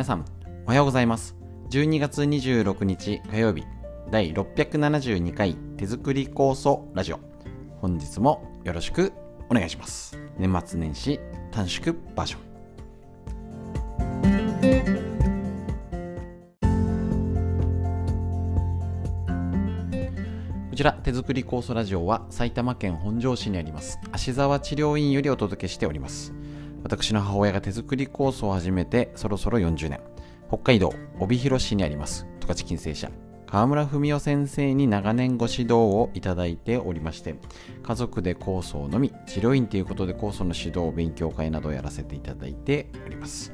皆さん、おはようございます。12月26日火曜日、第672回手作り酵素ラジオ。本日もよろしくお願いします。年末年始短縮バージョン。こちら手作り酵素ラジオは埼玉県本庄市にあります芦沢治療院よりお届けしております私の母親が手作り酵素を始めてそろそろ40年。北海道帯広市にあります。十勝金星社。川村文夫先生に長年ご指導をいただいておりまして家族で酵素を飲み治療院ということで酵素の指導勉強会などをやらせていただいております。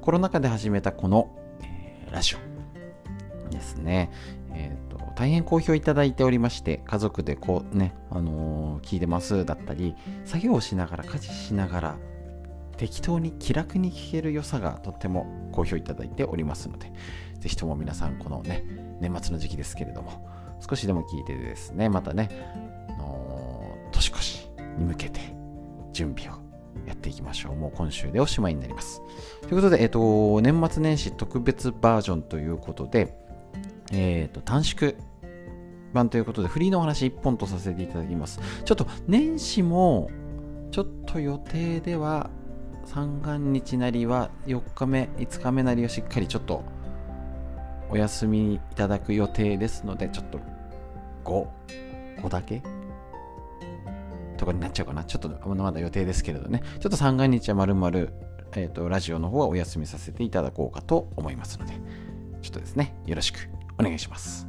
コロナ禍で始めたこの、えーラジオ。ですね、えーと大変好評いただいておりまして家族でこうね、あのー聞いてますだったり作業をしながら家事しながら適当に気楽に聞ける良さがとっても好評いただいておりますのでぜひとも皆さんこのね年末の時期ですけれども少しでも聞いてですねまたね、あの年越しに向けて準備をやっていきましょう。もう今週でおしまいになります。ということで、えっ、と年末年始特別バージョンということでえー、と短縮版ということでフリーのお話1本とさせていただきます。ちょっと年始もちょっと予定では三が日なりは4日目5日目なりはしっかりちょっとお休みいただく予定ですのでちょっと55だけ？とかになっちゃうかな？ちょっとまだまだ予定ですけれどね。ちょっと三が日はまるまるえーとラジオの方はお休みさせていただこうかと思いますのでちょっとですねよろしくお願いします。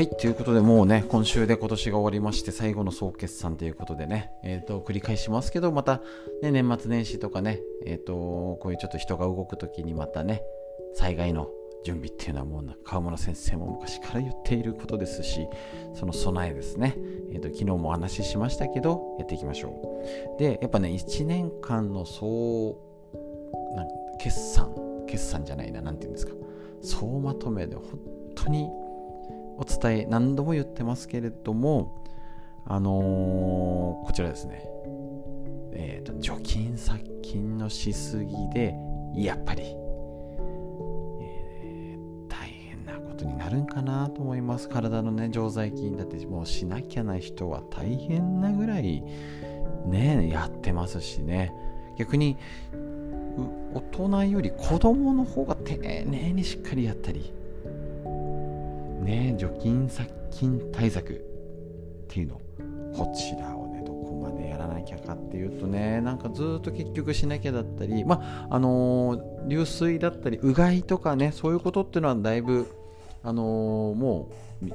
はい、ということで、もうね、今週で今年が終わりまして、最後の総決算ということでね、えっ、と、繰り返しますけど、また、ね、年末年始とかね、えっ、と、こういうちょっと人が動くときにまたね、災害の準備っていうのはもう川村先生も昔から言っていることですし、その備えですね、えっ、と、昨日もお話ししましたけど、やっていきましょう。で、やっぱね、1年間の総、なん決算、決算じゃないな、なんていうんですか、総まとめで本当にお伝え、何度も言ってますけれども、あのーこちらですね、えーと、除菌殺菌のしすぎで、やっぱり、えー大変なことになるんかなと思います。体のね、常在菌だってもうしなきゃない人は大変なぐらい、ね、やってますしね。逆に、大人より子供の方が丁寧にしっかりやったり、ね、除菌殺菌対策っていうのこちらをねどこまでやらなきゃかっていうとねなんかずっと結局しなきゃだったりまああのー流水だったりうがいとかねそういうことっていうのはだいぶあのーもうみ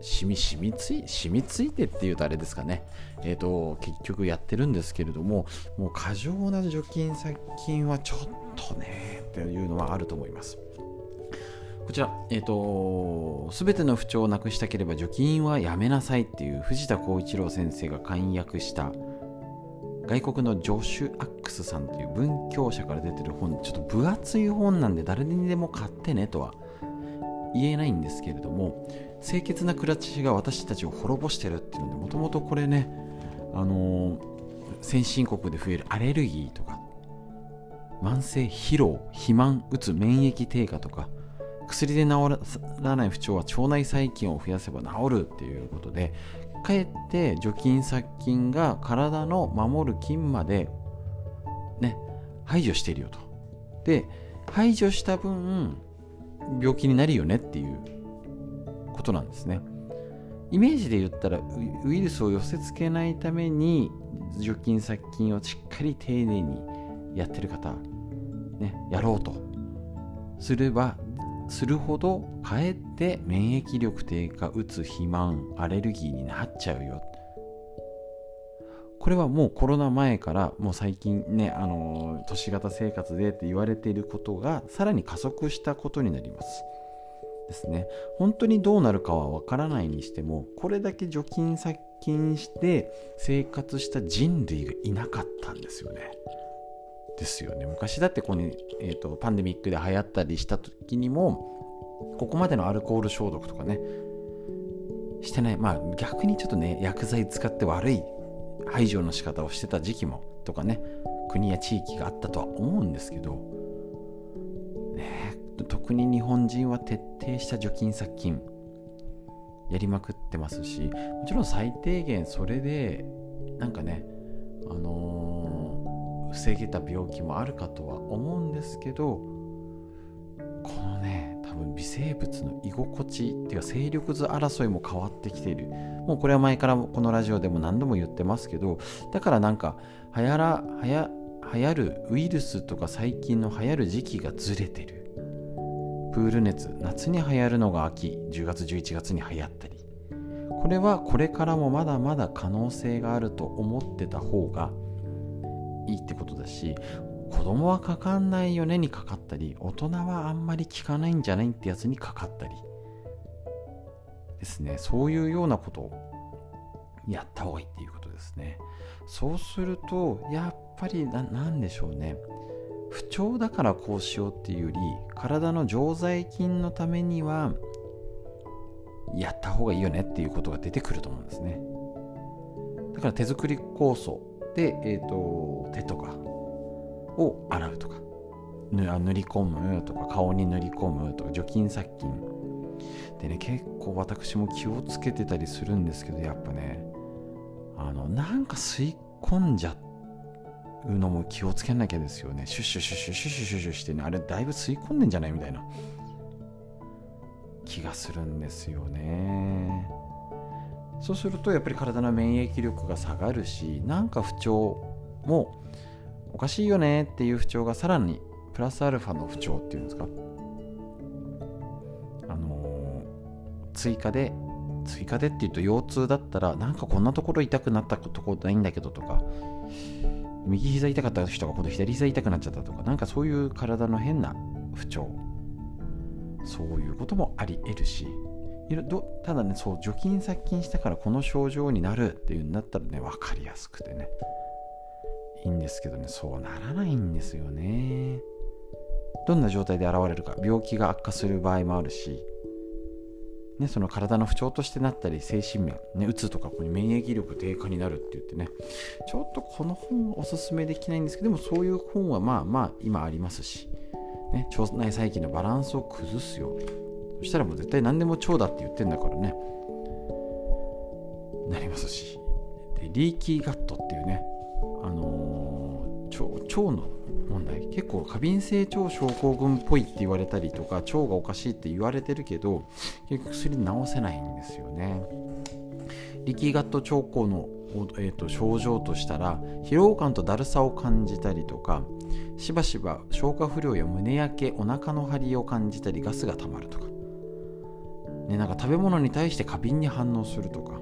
染み染みつい染みついてっていうとあれですかね。えっ、と結局やってるんですけれどももう過剰な除菌殺菌はちょっとねっていうのはあると思います。こちら、えっ、と、すべての不調をなくしたければ除菌はやめなさいっていう藤田幸一郎先生が簡約した外国のジョシュ・アックスさんという文教者から出てる本、ちょっと分厚い本なんで誰にでも買ってねとは言えないんですけれども、清潔な暮らしが私たちを滅ぼしてるっていうので、もともとこれね、あの先進国で増えるアレルギーとか、慢性疲労、肥満、うつ、免疫低下とか、薬で治らない不調は腸内細菌を増やせば治るっていうことでかえって除菌殺菌が体の守る菌までね排除しているよと。で排除した分病気になるよねっていうことなんですね。イメージで言ったらウウイルスを寄せ付けないために除菌殺菌をしっかり丁寧にやってる方ねやろうとすればするほどかえって免疫力低下うつ肥満アレルギーになっちゃうよ。これはもうコロナ前からもう最近ねあの都市型生活でって言われていることがさらに加速したことになります。ですね。本当にどうなるかはわからないにしてもこれだけ除菌殺菌して生活した人類がいなかったんですよね。ですよね。昔だってここに、えーとパンデミックで流行ったりした時にもここまでのアルコール消毒とかねしてない。まあ逆にちょっとね薬剤使って悪い排除の仕方をしてた時期もとかね国や地域があったとは思うんですけど、ね、特に日本人は徹底した除菌殺菌やりまくってますしもちろん最低限それでなんかねあのー、防げた病気もあるかとは思うんですけどこのね多分微生物の居心地っていうか勢力図争いも変わってきている。もうこれは前からこのラジオでも何度も言ってますけどだからなんか流行ら流行流行るウイルスとか細菌の流行る時期がずれてる。プール熱夏に流行るのが秋10月11月に流行ったり。これはこれからもまだまだ可能性があると思ってた方がいいってことだし子供はかかんないよねにかかったり大人はあんまり効かないんじゃないってやつにかかったり。ですね。そういうようなことをやった方がいいっていうことですね。そうするとやっぱり何でしょうね。不調だからこうしようっていうより体の常在菌のためにはやった方がいいよねっていうことが出てくると思うんですね。だから手作り酵素で、えーと、手とかを洗うとか。塗り込むとか顔に塗り込むとか除菌殺菌。でね結構私も気をつけてたりするんですけどやっぱねあのなんか吸い込んじゃうのも気をつけなきゃですよね。シュッシュッシュッシュッシュッシュシュッシュしてねあれだいぶ吸い込んでんじゃないみたいな気がするんですよねそうするとやっぱり体の免疫力が下がるしなんか不調もおかしいよねっていう不調がさらにプラスアルファの不調っていうんですか？あのー、追加で追加でっていうと腰痛だったらなんかこんなところ痛くなったとこないんだけどとか右膝痛かった人が今度左膝痛くなっちゃったとかなんかそういう体の変な不調。そういうこともあり得るしどただねそう除菌殺菌したからこの症状になるっていうんだったらね分かりやすくてね。いいんですけどねそうならないんですよね。どんな状態で現れるか病気が悪化する場合もあるしね、その体の不調としてなったり精神面、ね、うつとかここに免疫力低下になるって言ってね。ちょっとこの本はおすすめできないんですけどでもそういう本はまあまあ今ありますしね、腸内細菌のバランスを崩すように。そしたらもう絶対何でも腸だって言ってんだからね。なりますし。でリーキーガットっていうね、あのー、腸腸の問題。結構過敏性腸症候群っぽいって言われたりとか腸がおかしいって言われてるけど結局薬治せないんですよね。リーキーガット兆候の、えーと症状としたら疲労感とだるさを感じたりとかしばしば消化不良や胸焼けお腹の張りを感じたりガスが溜まるとか、ね、なんか食べ物に対して過敏に反応するとか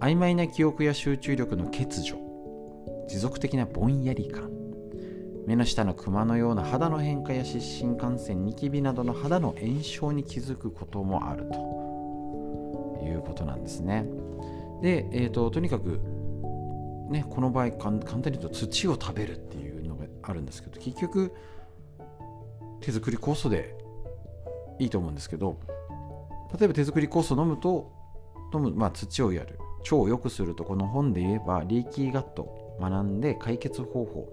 曖昧な記憶や集中力の欠如持続的なぼんやり感目の下のクマのような肌の変化や湿疹感染ニキビなどの肌の炎症に気づくこともあるということなんですね。で、えーと、とにかくね、この場合簡単に言うと土を食べるっていうのがあるんですけど結局手作り酵素でいいと思うんですけど例えば手作り酵素飲むと飲む、まあ、土をやる。腸を良くするとこの本で言えばリーキーガット学んで解決方法。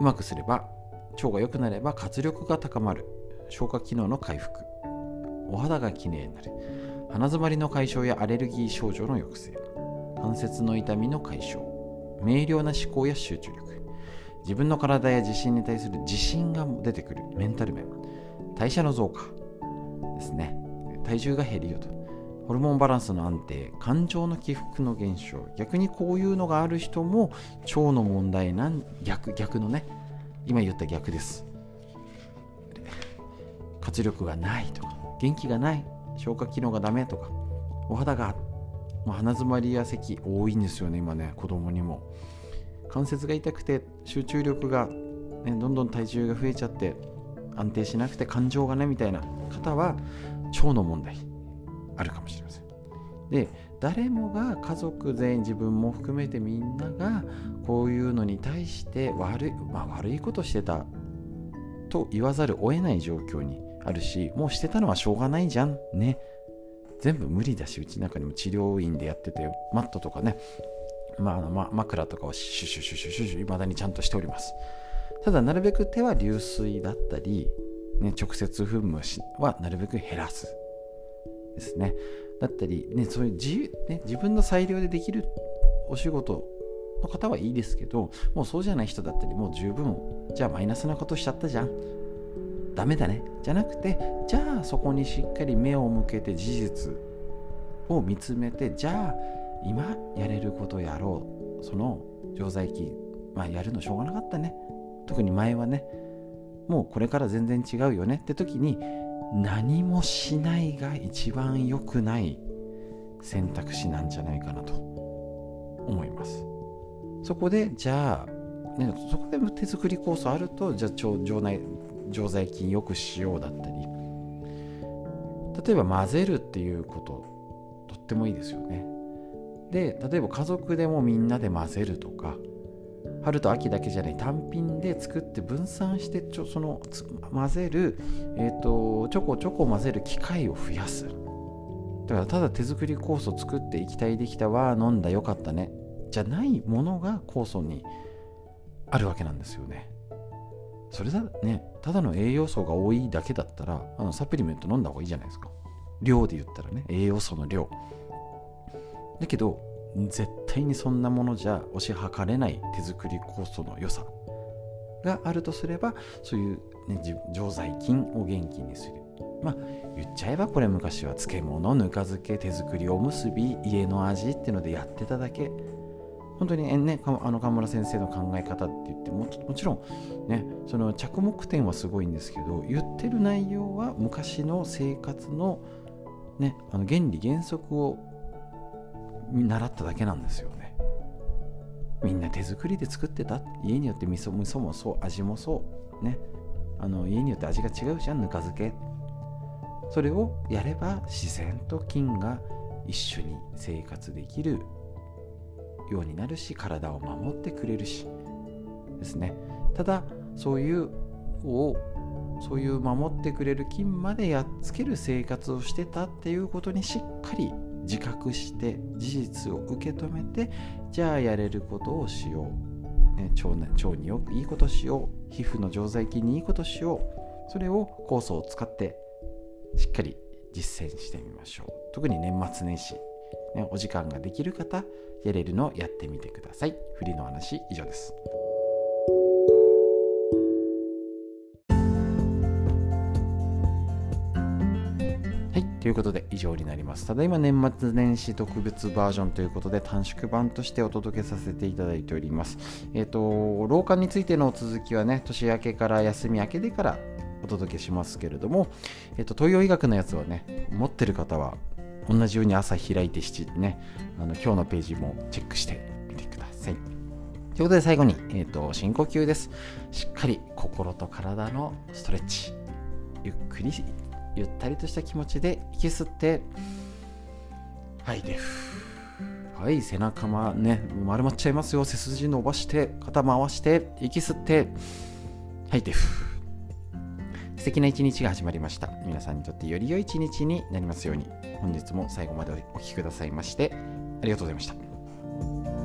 うまくすれば腸が良くなれば活力が高まる。消化機能の回復。お肌がきれいになる。鼻づまりの解消やアレルギー症状の抑制。関節の痛みの解消。明瞭な思考や集中力。自分の体や自信に対する自信が出てくる。メンタル面。代謝の増加。ですね。体重が減るよと。ホルモンバランスの安定感情の起伏の減少。逆にこういうのがある人も腸の問題なん逆逆のね今言った逆です。活力がないとか元気がない消化機能がダメとかお肌がもう鼻づまりや咳多いんですよね今ね子供にも。関節が痛くて集中力が、ね、どんどん体重が増えちゃって安定しなくて感情がねみたいな方は腸の問題あるかもしれません。で誰もが家族全員自分も含めてみんながこういうのに対して悪い,、まあ、悪いことしてたと言わざるを得ない状況にあるしもうしてたのはしょうがないじゃんね。全部無理だしうちなんかにも治療院でやっててマットとかね、まあ、ま枕とかをシュシュシュシュシュシュいまだにちゃんとしております。ただなるべく手は流水だったり、ね、直接噴霧はなるべく減らすですね。だったり、ね、そういう自、ね、自分の裁量でできるお仕事の方はいいですけどもうそうじゃない人だったりもう十分じゃあマイナスなことしちゃったじゃん。ダメだね。じゃなくてじゃあそこにしっかり目を向けて事実を見つめてじゃあ今やれることやろう。その常在菌まあやるのしょうがなかったね。特に前はねもうこれから全然違うよねって時に何もしないが一番良くない選択肢なんじゃないかなと思います。そこでじゃあ、ね、そこで手作り酵素あるとじゃあ腸内常在菌よくしようだったり例えば混ぜるっていうこととってもいいですよね。で例えば家族でもみんなで混ぜるとか春と秋だけじゃない単品で作って分散してちょその混ぜる、えーと、ちょこちょこ混ぜる機会を増やす。だからただ手作り酵素作って液体できたわ飲んだよかったね。じゃないものが酵素にあるわけなんですよね。それだねただの栄養素が多いだけだったらあのサプリメント飲んだ方がいいじゃないですか。量で言ったらね栄養素の量。だけど絶対にそんなものじゃ推し量れない手作り酵素の良さがあるとすればそういう、ね、常在菌を元気にする。まあ言っちゃえばこれ昔は漬物ぬか漬け手作りおむすび家の味っていうのでやってただけ。本当にねあの河村先生の考え方って言ってももちろんねその着目点はすごいんですけど言ってる内容は昔の生活のねあの原理原則を習っただけなんですよね。みんな手作りで作ってた。家によって味噌味噌もそう味もそう。ね。あの家によって味が違うじゃんぬか漬け。それをやれば自然と菌が一緒に生活できるようになるし体を守ってくれるし。ですね。ただそういうをそういう守ってくれる菌までやっつける生活をしてたっていうことにしっかり自覚して事実を受け止めてじゃあやれることをしよう、ね、腸腸によくいいことしよう。皮膚の常在菌にいいことしよう。それを酵素を使ってしっかり実践してみましょう。特に年末年始、ね、お時間ができる方やれるのをやってみてください。振りの話以上です。ということで以上になります。ただいま年末年始特別バージョンということで短縮版としてお届けさせていただいております。えっ、ー、と、老化についての続きはね、年明けから休み明けてからお届けしますけれども、えっ、ー、と、東洋医学のやつはね、持ってる方は同じように朝開いて7ね、あの今日のページもチェックしてみてください。ということで最後に、えーと深呼吸です。しっかり心と体のストレッチ。ゆっくりゆったりとした気持ちで息吸って。吐いてはい背中まね丸まっちゃいますよ。背筋伸ばして肩回して息吸って。吐いて素敵な一日が始まりました。皆さんにとってより良い一日になりますように。本日も最後までお聴きくださいましてありがとうございました